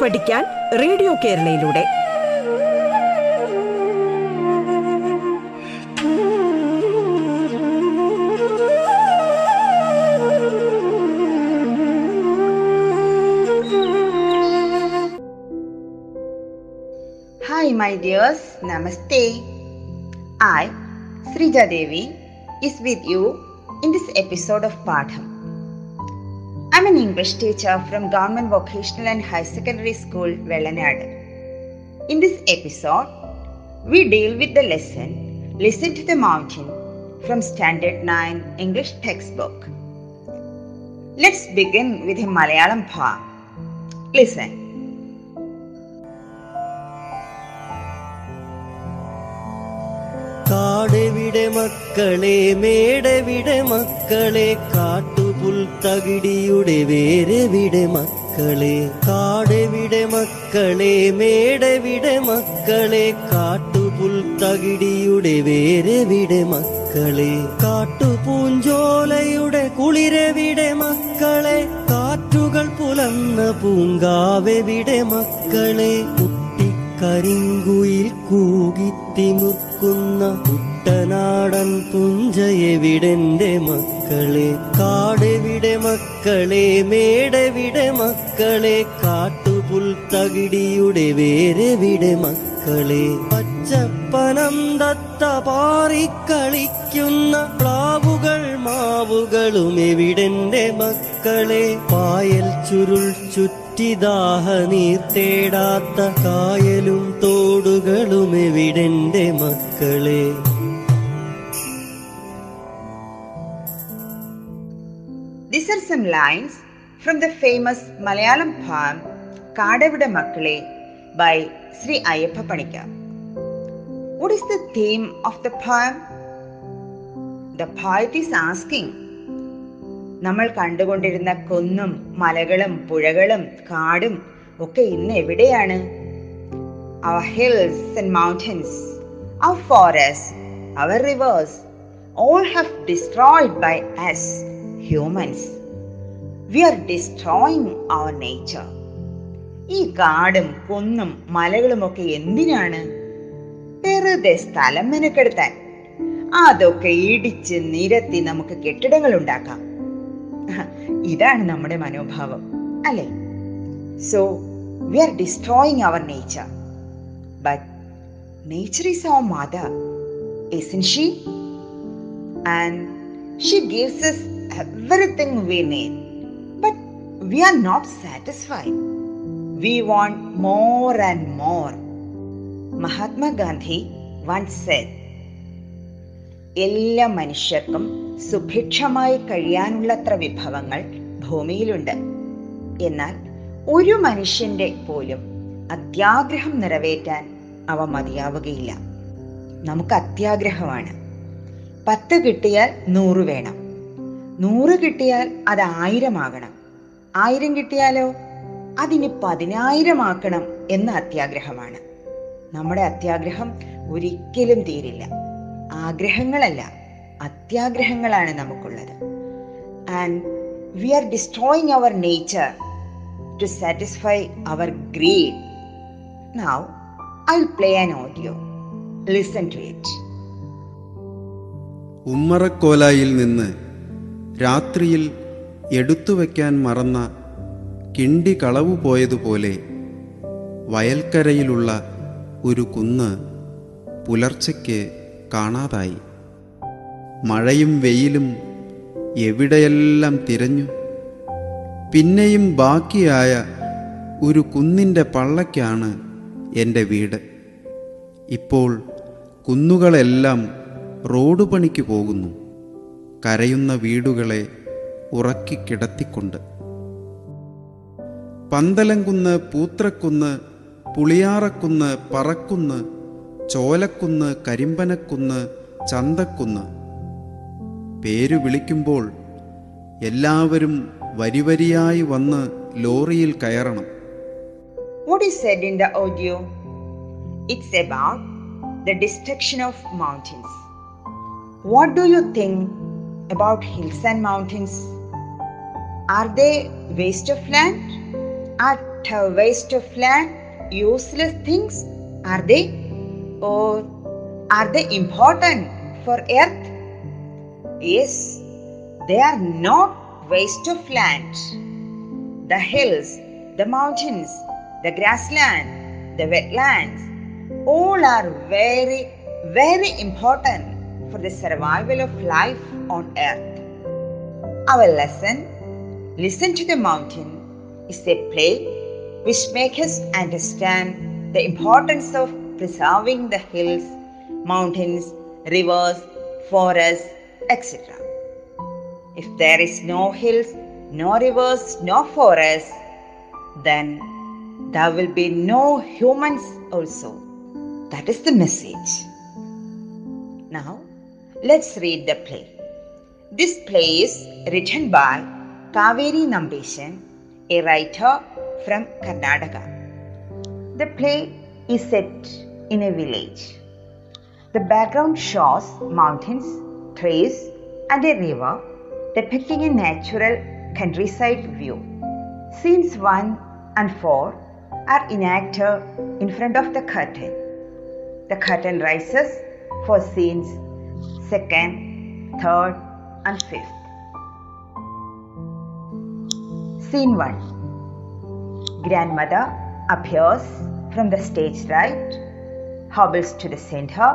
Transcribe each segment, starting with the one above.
പാട്ട് radio കേരളയിലൂടെ. Hi my dears namaste I Sreeja Devi is with you in this episode of Paadam I'm an English teacher from Government Vocational and High Secondary School, Vellanad. In this episode, we deal with the lesson Listen to the Mountain from Standard 9 English textbook. Let's begin with a Malayalam poem. Listen. കാടെവിടെ മക്കളെ മേടെവിടെ മക്കളെ കാട്ടുപുൽ തകിടിയുടെ വേരെവിടെ മക്കളെ കാടെവിടെ മക്കളെ മേടെവിടെ മക്കളെ കാട്ടുപുൽത്തകിടിയുടെ വേരെവിടെ മക്കളെ കാട്ടുപൂഞ്ചോലയുടെ കുളിരെവിടെ മക്കളെ കാറ്റുകൾ പുലർന്ന പൂങ്കാവെവിടെ മക്കളെ കുട്ടിക്കരിങ്കുയിൽ കൂകിത്തിമുക്കുന്ന കുട്ടനാടൻ പുഞ്ചയെവിടെന്റെ മക്കളെ കാടെവിടെ മക്കളെ മേടെവിടെ മക്കളെ കാട്ടുപുൽ തകിടിയുടെ വേരെവിടെ മക്കളെ. പച്ചപ്പനം ദത്ത പാറിക്കളിക്കുന്ന പ്ലാവുകൾ മാവുകളും എവിടെന്റെ മക്കളെ? പായൽ ചുരുൾ ചുറ്റിദാഹ നീർ തേടാത്ത കായലും തോടുകളും എവിടെന്റെ മക്കളെ? Some lines from the famous Malayalam poem Kadavida Makkale by Sri Ayappa Panikka. What is the theme of the poem? The poet is asking നമ്മൾ കണ്ടുകൊണ്ടിരുന്ന കുന്നും മലകളും പുഴകളും കാടും ഒക്കെ ഇന്ന് എവിടെയാണ് our hills and mountains our forest our rivers all have destroyed by us humans. We are destroying our nature ഈ കാടും കുന്നും മലകളും ഒക്കെ എന്തിനാണ്? വെറുതെ സ്ഥലം മെനക്കെടുത്താൻ. അതൊക്കെ ഇടിച്ച് നിരത്തി നമുക്ക് കെട്ടിടങ്ങൾ ഉണ്ടാക്കാം. ഇതാണ് നമ്മുടെ മനോഭാവം അല്ലേ? So we are destroying our nature but nature is our mother isn't she and she gives we need. but we are not satisfied. We want more and more. Gandhi once said എല്ലാ മനുഷ്യർക്കും സുഭിക്ഷമായി കഴിയാനുള്ളത്ര വിഭവങ്ങൾ ഭൂമിയിലുണ്ട്. എന്നാൽ ഒരു മനുഷ്യന്റെ പോലും അത്യാഗ്രഹം നിറവേറ്റാൻ അവ മതിയാവുകയില്ല. നമുക്ക് അത്യാഗ്രഹമാണ്. പത്ത് കിട്ടിയാൽ നൂറ് വേണം. നൂറ് കിട്ടിയാൽ അത് ആയിരമാകണം. ആയിരം കിട്ടിയാലോ? അതിന് പതിനായിരം ആക്കണം എന്ന അത്യാഗ്രഹമാണ്. നമ്മുടെ അത്യാഗ്രഹം ഒരിക്കലും തീരില്ല. ആഗ്രഹങ്ങളല്ല അത്യാഗ്രഹങ്ങളാണ് നമുക്കുള്ളത്. And we are destroying our nature to satisfy our greed now I play an audio listen to it ഉമ്മറക്കോലായിൽ നിന്ന് രാത്രിയിൽ എടുത്തുവെക്കാൻ മറന്ന കിണ്ടി കളവു പോയതുപോലെ വയൽക്കരയിലുള്ള ഒരു കുന്ന് പുലർച്ചയ്ക്ക് കാണാതായി. മഴയും വെയിലും എവിടെയെല്ലാം തിരഞ്ഞു. പിന്നെയും ബാക്കിയായ ഒരു കുന്നിന്റെ പള്ളയ്ക്കാണ് എന്റെ വീട്. ഇപ്പോൾ കുന്നുകളെല്ലാം റോഡ് പണിക്ക് പോകുന്നു. കരയുന്ന വീടുകളെ ഉറക്കിക്കിടത്തിക്കൊണ്ട് പന്തലംകുന്ന് പൂത്രക്കുന്ന് പുളിയാറക്കുന്ന് പറക്കുന്ന് ചോലക്കുന്ന് കരിമ്പനക്കുന്ന് ചന്തക്കുന്ന് പേരു വിളിക്കുമ്പോൾ എല്ലാവരും വരിവരിയായി വന്ന് ലോറിയിൽ കയറണം What is said in the audio? It's about the destruction of mountains. What do you think about hills and mountains? Are they waste of land? Are a waste of land, useless things are they? Or are they important for earth? Yes, they are not waste of land. The hills, the mountains, the grassland, the wetlands, all are very, very important for the survival of life on earth. Our lesson, Listen to the Mountain, is a play which makes us understand the importance of preserving the hills, mountains, rivers, forests, etc. If there is no hills, no rivers, no forests, then there will be no humans also. That is the message. Now, let's read the play. This play is written by Kaveri Nambisan, a writer from Karnataka. The play is set in a village. The background shows mountains, trees, and a river depicting a natural countryside view. Scenes 1 and 4 are enacted in front of the curtain. The curtain rises for scenes 2nd, 3rd, and 5th. Scene 1 Grandmother appears from the stage right, hobbles to the center,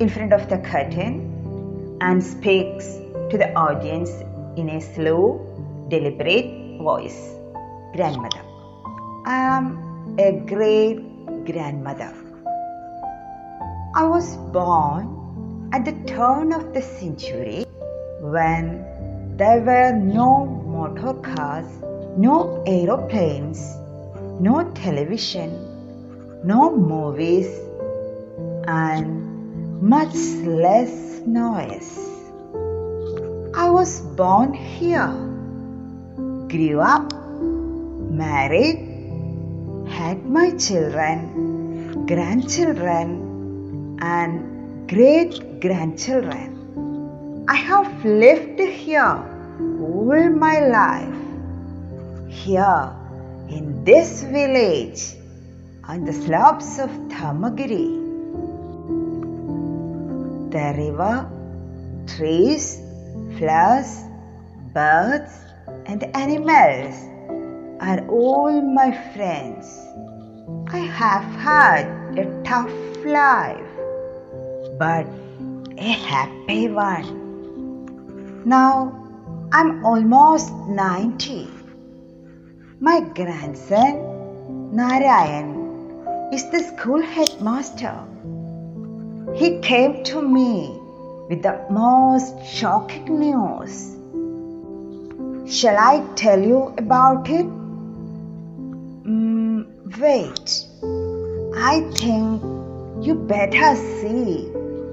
in front of the curtain, and speaks to the audience in a slow, deliberate voice. Grandmother. I am a great grandmother. I was born at the turn of the century when there were no motor cars, no aeroplanes, no television, no movies, and much less noise. I was born here, grew up, married, had my children, grandchildren, and great grandchildren. I have lived here all my life. Here in this village on the slopes of Dharmagiri. The river, trees, flowers, birds, and animals are all my friends. I have had a tough life, but a happy one. Now I'm almost 90. My grandson, Narayan, is the school headmaster. He came to me with the most shocking news. Shall I tell you about it? Mm, wait. I think you better see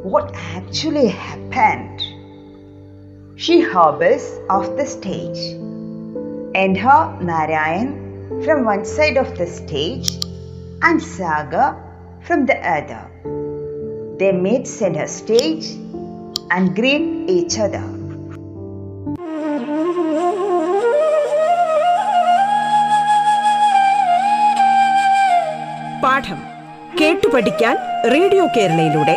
what actually happened She hobbles off the stage. Enter Narayan from one side of the stage and Saga from the other. They meet center stage and greet each other. പാഠം കേട്ടു പഠിക്കാൻ radio കേരളയിലൂടെ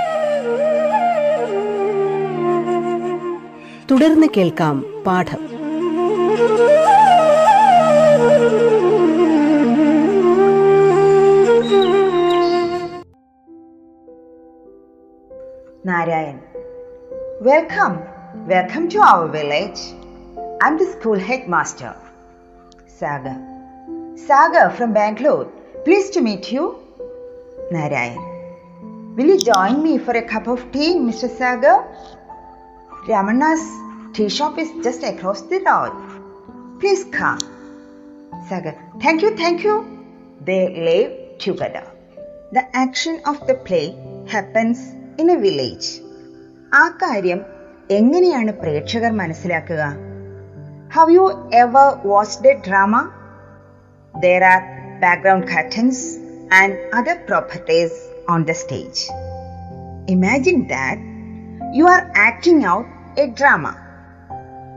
Sudarne കേൾക്കാം പാഠം Narayan. Welcome. Welcome to our village. I'm the school headmaster. Sagar. Sagar from Bangalore. Pleased to meet you. Narayan. Will you join me for a cup of tea, Mr. Sagar? Ramana's tea shop is just across the road. Please come. Saga. Thank you, thank you. they live together. The action of the play happens in a village. ആ കാര്യം എങ്ങനെയാണ് പ്രേക്ഷകർ മനസ്സിലാക്കുക have you ever watched a drama there are background curtains and other properties on the stage. Imagine that you are acting out a drama.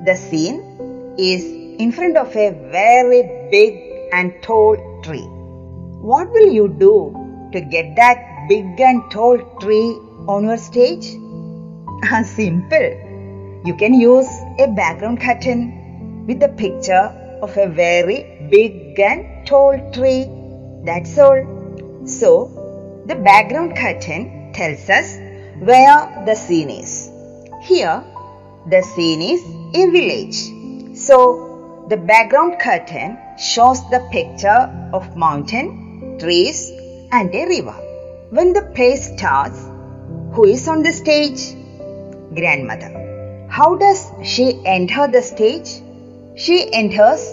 The scene is in front of a very big and tall tree. What will you do to get that big and tall tree on your stage? Ah, Simple. You can use a background curtain with the picture of a very big and tall tree. That's all. So, the background curtain tells us where the scene is. Here, the scene is a village. So, the background curtain shows the picture of mountain, trees, and a river. When the play starts, who is on the stage? Grandmother. How does she enter the stage? She enters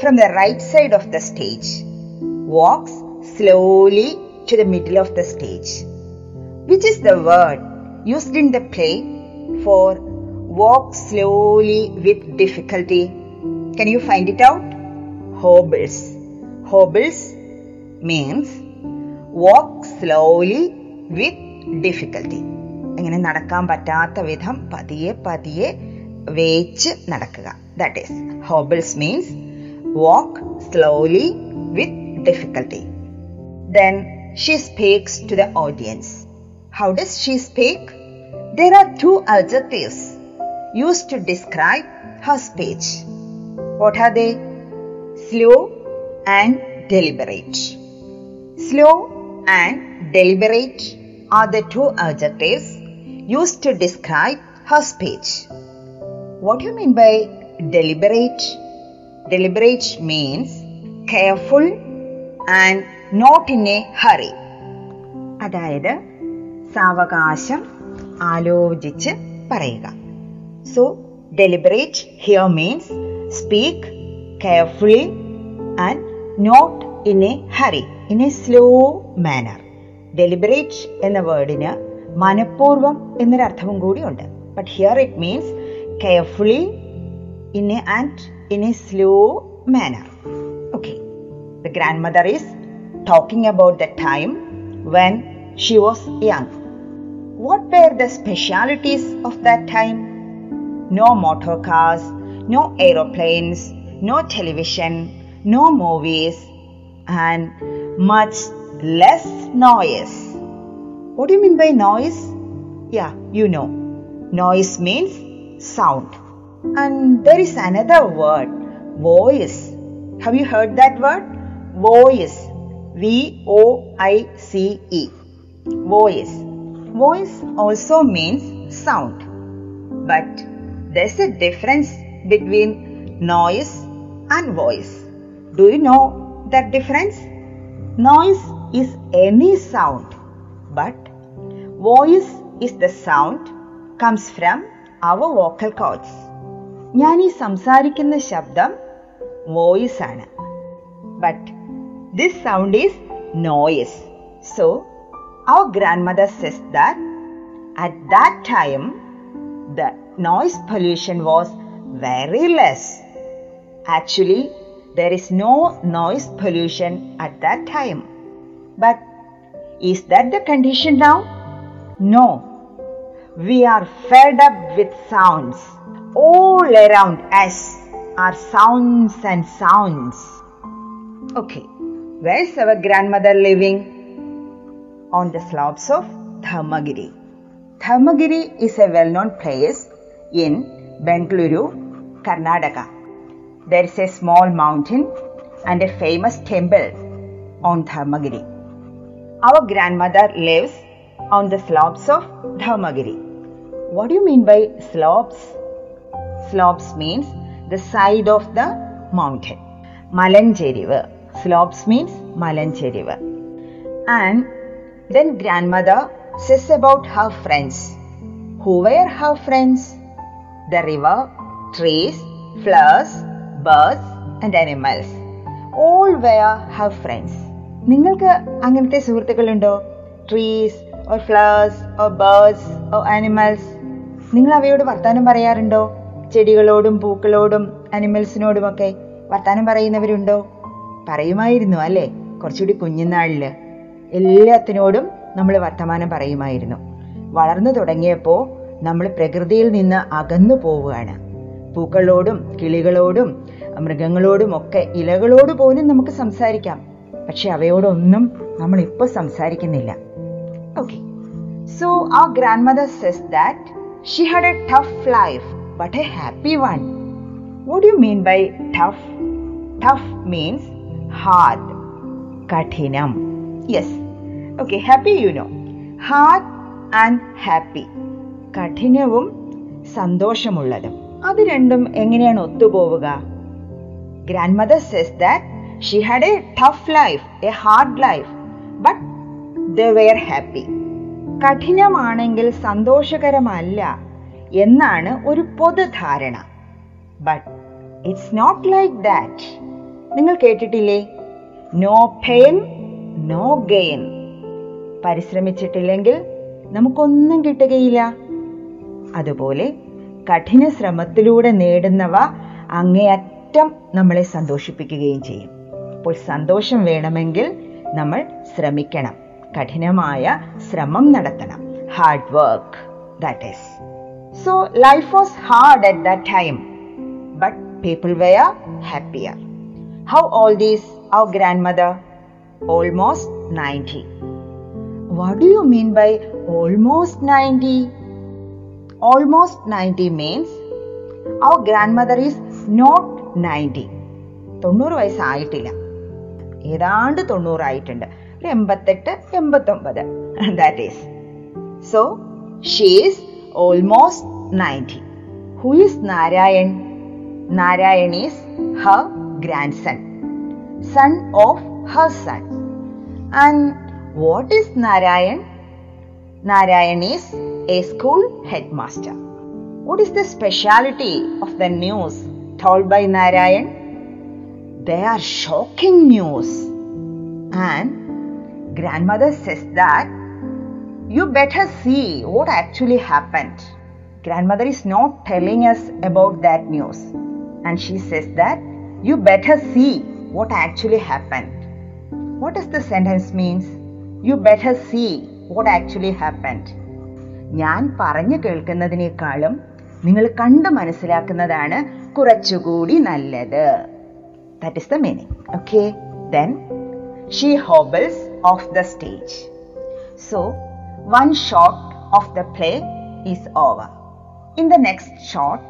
from the right side of the stage, walks slowly to the middle of the stage Which is the word used in the play for walk slowly with difficulty? Can you find it out? Hobbles. Hobbles means walk slowly with difficulty. ഇങ്ങനെ നടക്കാൻ പറ്റാത്ത വിധം പതിയെ പതിയെ വേച്ച് നടക്കുക that is hobbles means walk slowly with difficulty. Then she speaks to the audience. How does she speak? There are two adjectives used to describe her speech. What are they? Slow and deliberate. Slow and deliberate are the two adjectives used to describe her speech. What do you mean by deliberate? Deliberate means careful and not in a hurry. അതായത് സാവകാശം ആലോചിച്ച് പറയുക. So deliberate here means speak carefully and not in a hurry in a slow manner deliberate എന്ന വേർഡിന് മനഃപൂർവം എന്നൊരർത്ഥവും കൂടിയുണ്ട്. But here it means carefully in a and in a slow manner okay the grand mother is talking about the time when she was young What were the specialities of that time? No motor cars, no aeroplanes, no television, no movies, and much less noise. What do you mean by noise? Yeah, you know. Noise means sound. And there is another word, voice. Have you heard that word? Voice. V O I C E. Voice. Voice also means sound. But there's a difference between noise and voice. Do you know that difference? Noise is any sound, but voice is the sound comes from our vocal cords. ഞാൻ ഈ സംസാരിക്കുന്ന ശബ്ദം voice ആണ് but this sound is noise so our grandmother says that at that time the noise pollution was very less. Actually, there is no noise pollution at that time. But is that the condition now? No. We are fed up with sounds. All around us are sounds and sounds. Okay, where is our grandmother living? On the slopes of Dharmagiri. Dharmagiri is a well known place in Bengaluru, Karnataka. There is a small mountain and a famous temple on Dharmagiri. Our grandmother lives on the slopes of Dharmagiri. What do you mean by slopes? Slopes means the side of the mountain. Malancheriva. Slopes means Malancheriva. And then grandmother says about her friends. Who were her friends? The river, trees, flowers, birds, and animals. All were her friends. നിങ്ങൾക്ക് അങ്ങനത്തെ സുഹൃത്തുക്കളുണ്ടോ trees or flowers or birds or animals നിങ്ങൾ അവയോട് വർത്താനം പറയാറുണ്ടോ ചെടികളോടും പൂക്കളോടും അനിമൽസിനോടുമൊക്കെ വർത്താനം പറയുന്നവരുണ്ടോ പറയുമായിരുന്നു അല്ലേ കുറച്ചുകൂടി കുഞ്ഞുനാളിൽ എല്ലാത്തിനോടും നമ്മൾ വർത്തമാനം പറയുമായിരുന്നു. വളർന്നു തുടങ്ങിയപ്പോൾ നമ്മൾ പ്രകൃതിയിൽ നിന്ന് അകന്നു പോവുകയാണ്. പൂക്കളോടും കിളികളോടും മൃഗങ്ങളോടും ഒക്കെ ഇലകളോട് പോലും നമുക്ക് സംസാരിക്കാം. പക്ഷെ അവയോടൊന്നും നമ്മൾ ഇപ്പോൾ സംസാരിക്കുന്നില്ല. ഓക്കെ സോ ആ grand mother says that she had a tough life but a happy one what you mean by tough tough means hard കഠിനം. Yes okay happy you know hard and happy കഠിനവും സന്തോഷമുള്ളതും. അത് രണ്ടും എങ്ങനെയാണ് ഒത്തുപോവുക? Grand mother says that she had a tough life a hard life but they were happy കഠിനമാണെങ്കിൽ സന്തോഷകരമല്ല എന്നാണ് ഒരു പൊതുധാരണ. But it's not like that നിങ്ങൾ കേട്ടിട്ടില്ലേ? നോ പെയിൻ നോ ഗെയിൻ പരിശ്രമിച്ചിട്ടില്ലെങ്കിൽ നമുക്കൊന്നും കിട്ടുകയില്ല. അതുപോലെ കഠിന ശ്രമത്തിലൂടെ നേടുന്നവ അങ്ങേയറ്റം നമ്മളെ സന്തോഷിപ്പിക്കുകയും ചെയ്യും. അപ്പോൾ സന്തോഷം വേണമെങ്കിൽ നമ്മൾ ശ്രമിക്കണം. കഠിനമായ ശ്രമം നടത്തണം. Hard work that is so life was hard at that time but people were happier how old is our grand mother almost ninety what do you mean by almost ninety almost 90 means our grandmother is not 90 തൊണ്ണൂറ് വയസ്സായിട്ടില്ല ഏതാണ്ട് തൊണ്ണൂറായിട്ടുണ്ട് ഒരു എൺപത്തെട്ട് എൺപത്തൊമ്പത് that is so she is almost ninety who is Narayan Narayan is her grand sun son of her son and what is Narayan? Narayan is a school headmaster. What is the speciality of the news told by Narayan? They are shocking news. And grandmother says that you better see what actually happened. Grandmother is not telling us about that news. And she says that you better see what actually happened. What does the sentence means? You better see what actually happened ഞാൻ പറഞ്ഞു കേൾക്കുന്നതിനേക്കാളും നിങ്ങൾ കണ്ട് മനസ്സിലാക്കുന്നതാണ് കുറച്ചുകൂടി നല്ലത്. That is the meaning okay then she hobbles off the stage so one shot of the play is over in the next shot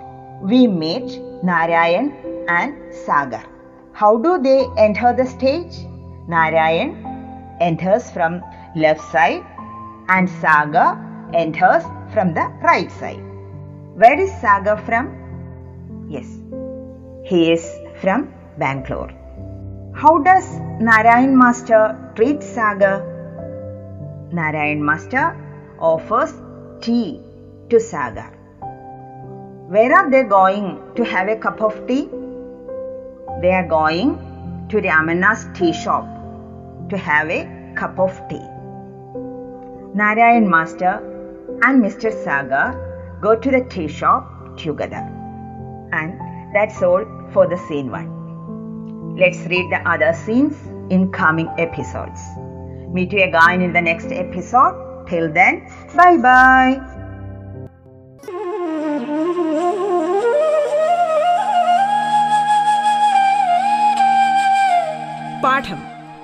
we meet Narayan and Sagar how do they enter the stage Narayan enters from left side and Sagar enters from the right side. Where is Sagar from? Yes, he is from Bangalore. How does Narayan Master treat Sagar? Narayan Master offers tea to Sagar. Where are they going to have a cup of tea? They are going to Ramana's tea shop to have a cup of tea. Narayan Master and Mr. Sagar go to the tea shop together. And that's all for the scene one. Let's read the other scenes in coming episodes. Meet you again in the next episode. Till then, bye bye. പാഠം